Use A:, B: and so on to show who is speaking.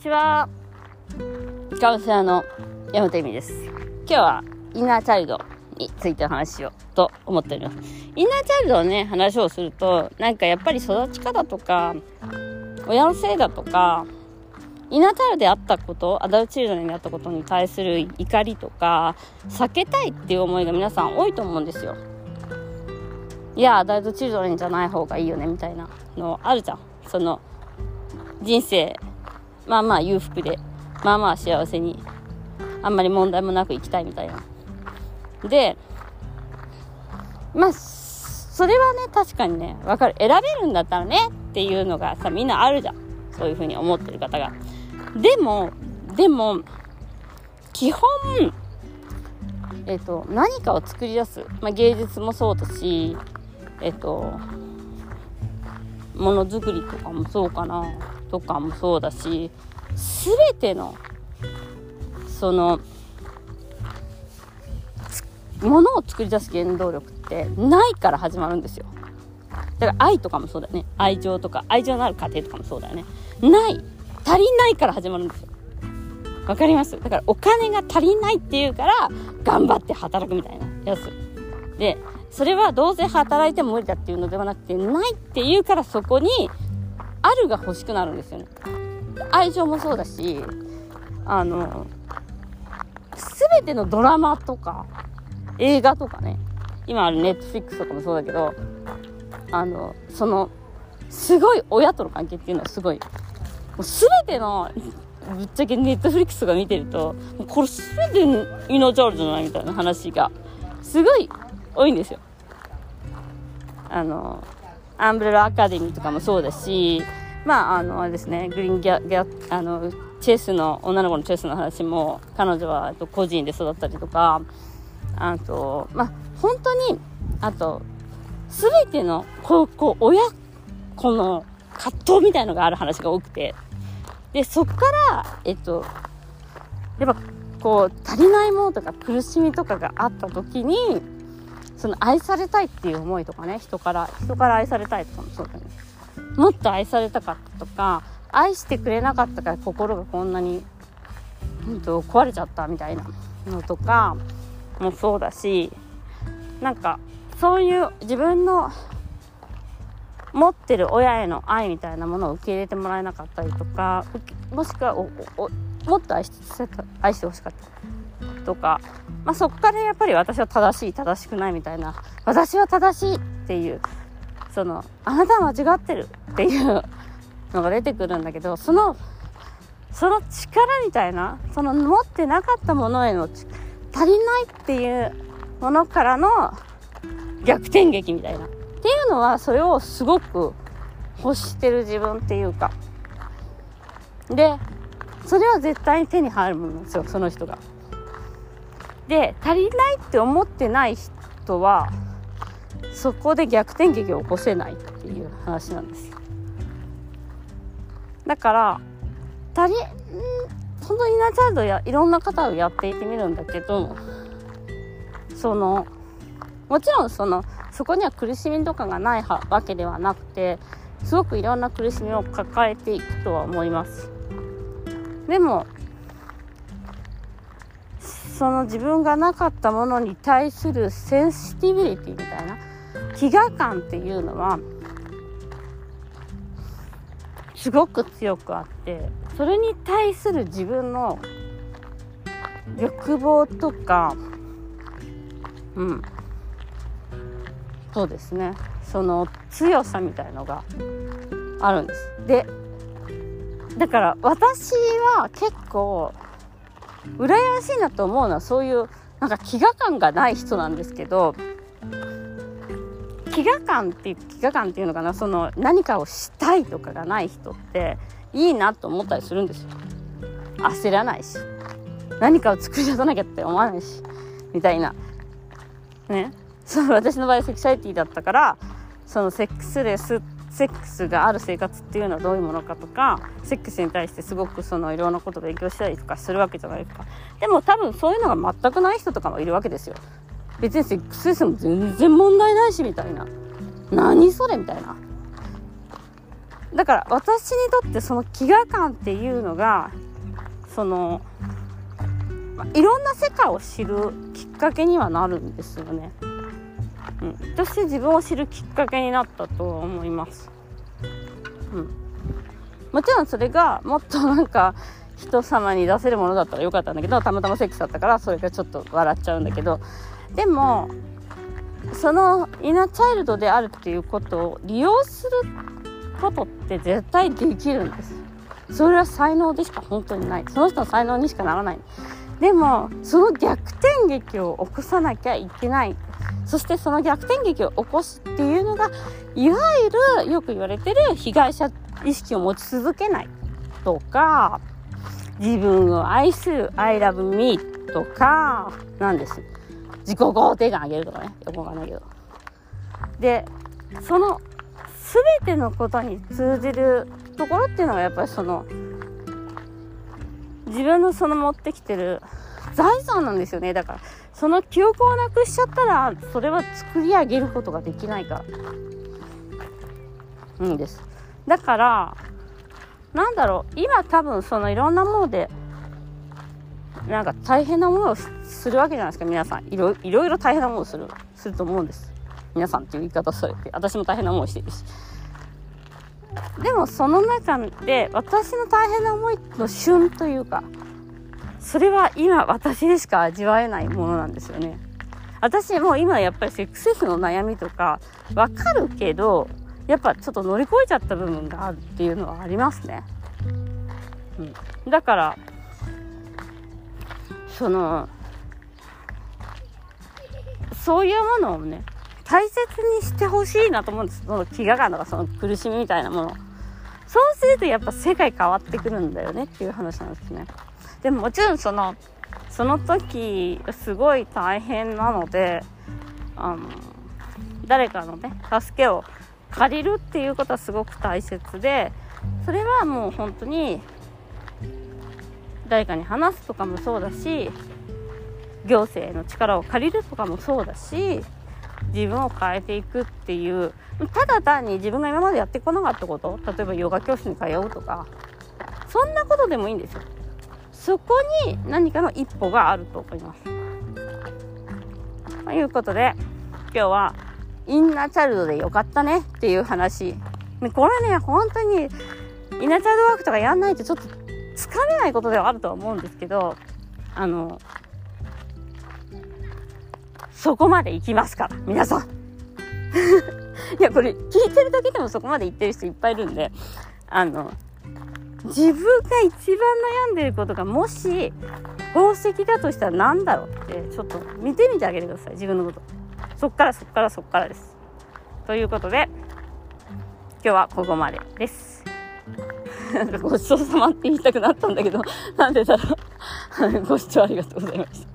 A: ちは。カウンセラーの山本恵美です。今日はインナーチャイルドについてお話ししようと思っております。インナーチャイルドのね、話をすると、なんかやっぱり育ち方とか、親のせいだとか、イナーチャイルであったこと、アダルトチルドになったことに対する怒りとか、避けたいっていう思いが皆さん多いと思うんですよ。いや、アダルトチルドレンじゃない方がいいよね、みたいなのあるじゃん。その、人生まあまあ裕福でまあまあ幸せにあんまり問題もなく生きたいみたいな。でまあそれはね確かにね分かる。選べるんだったらねっていうのがさみんなあるじゃん。そういうふうに思ってる方が。でもでも基本えっ、ー、と何かを作り出す、まあ、芸術もそうだしえっ、ー、とものづくりとかもそうかな。とかもそうだし全てのそのものを作り出す原動力ってないから始まるんですよ。だから愛とかもそうだよね。愛情とか愛情のある家庭とかもそうだよね。ない足りないから始まるんですよ。わかります？だからお金が足りないっていうから頑張って働くみたいなやつ。でそれはどうせ働いても無理だっていうのではなくてないっていうからそこにあるが欲しくなるんですよね。愛情もそうだしあの全てのドラマとか映画とかね。今あるネットフリックスとかもそうだけどあのそのすごい親との関係っていうのはすごいもう全てのぶっちゃけネットフリックスとか見てるとこれ全て命あるじゃないみたいな話がすごい多いんですよ。あのアンブレラアカデミーとかもそうだしまあ、あの、あれですね、グリーンギャ、ギャ、あの、チェスの、女の子のチェスの話も、彼女は、個人で育ったりとか、あと、まあ、本当に、あと、すべての、こう、こう、親子の葛藤みたいのがある話が多くて、で、そっから、えっと、やっぱ、こう、足りないものとか苦しみとかがあった時に、その愛されたいっていう思いとかね、人から、人から愛されたいとかもそうだね。もっと愛されたかったとか愛してくれなかったから心がこんなに、うんと、壊れちゃったみたいなのとかもそうだしなんかそういう自分の持ってる親への愛みたいなものを受け入れてもらえなかったりとかもしくはもっと愛して愛してほしかったとか、まあ、そこからやっぱり私は正しい正しくないみたいな私は正しいっていうそのあなたは間違ってるっていうのが出てくるんだけどそのその力みたいなその持ってなかったものへの足りないっていうものからの逆転劇みたいなっていうのはそれをすごく欲してる自分っていうかでそれは絶対に手に入るものなんですよその人が。で足りないって思ってない人はそこで逆転劇を起こせないっていう話なんです。だから足り本当にナチャードやいろんな方をやっていってみるんだけどそのもちろんそのそこには苦しみとかがないわけではなくてすごくいろんな苦しみを抱えていくとは思います。でもその自分がなかったものに対するセンシティビリティみたいな飢餓感っていうのはすごく強くあってそれに対する自分の欲望とかうん。そうですね。その強さみたいのがあるんです。でだから私は結構羨ましいなと思うのはそういうなんか飢餓感がない人なんですけど飢餓感っていう飢餓感っていうのかなその何かをしたいとかがない人っていいなと思ったりするんですよ。焦らないし何かを作り出さなきゃって思わないしみたいな。ね。その私の場合セクシャリティだったからそのセックスレスってセックスがある生活っていうのはどういうものかとかセックスに対してすごくそのいろんなこと勉強したりとかするわけじゃないですか。でも多分そういうのが全くない人とかもいるわけですよ。別にセックスレスも全然問題ないしみたいな。何それみたいな。だから私にとってその飢餓感っていうのがそのいろんな世界を知るきっかけにはなるんですよね。うん、として自分を知るきっかけになったと思います。うん、もちろんそれがもっとなんか人様に出せるものだったらよかったんだけどたまたまセックスだったからそれがちょっと笑っちゃうんだけど。でもそのイナチャイルドであるっていうことを利用することって絶対できるんです。それは才能でしか本当にない。その人の才能にしかならない。でもその逆転劇を起こさなきゃいけない。そしてその逆転劇を起こすっていうのがいわゆるよく言われてる被害者意識を持ち続けないとか自分を愛する I love me とかなんです。自己肯定感上げるとかね。よくわかんないけど。でその全てのことに通じるところっていうのがやっぱりその自分のその持ってきてる財産なんですよね。だからその記憶をなくしちゃったらそれは作り上げることができないか。らいいんです。だからなんだろう。今多分そのいろんなものでなんか大変なものをするわけじゃないですか。皆さん。いろいろ大変なものをする。すると思うんです。皆さんっていう言い方されて。私も大変な思いしてるし。でもその中で私の大変な思いの旬というかそれは今私でしか味わえないものなんですよね。私も今やっぱりセックスレスの悩みとかわかるけどやっぱちょっと乗り越えちゃった部分があるっていうのはありますね、うん、だからそのそういうものをね大切にしてほしいなと思うんです。その飢餓感とかその苦しみみたいなもの。そうするとやっぱ世界変わってくるんだよねっていう話なんですね。でももちろんそのその時すごい大変なのであの誰かのね助けを借りるっていうことはすごく大切でそれはもう本当に誰かに話すとかもそうだし行政の力を借りるとかもそうだし自分を変えていくっていうただ単に自分が今までやってこなかったこと例えばヨガ教室に通うとかそんなことでもいいんですよ。そこに何かの一歩があると思います。ということで今日はインナーチャイルドでよかったねっていう話。これね、本当にインナーチャイルドワークとかやんないとちょっとつかめないことではあるとは思うんですけど、あの、そこまで行きますから、皆さん。いや、これ聞いてるだけでもそこまで行ってる人いっぱいいるんで、あの、自分が一番悩んでることがもし宝石だとしたら何だろうってちょっと見てみてあげてください。自分のこと。そっからそっからそっからです。ということで今日はここまでです。ごちそうさまって言いたくなったんだけどなんでだろう。ご視聴ありがとうございました。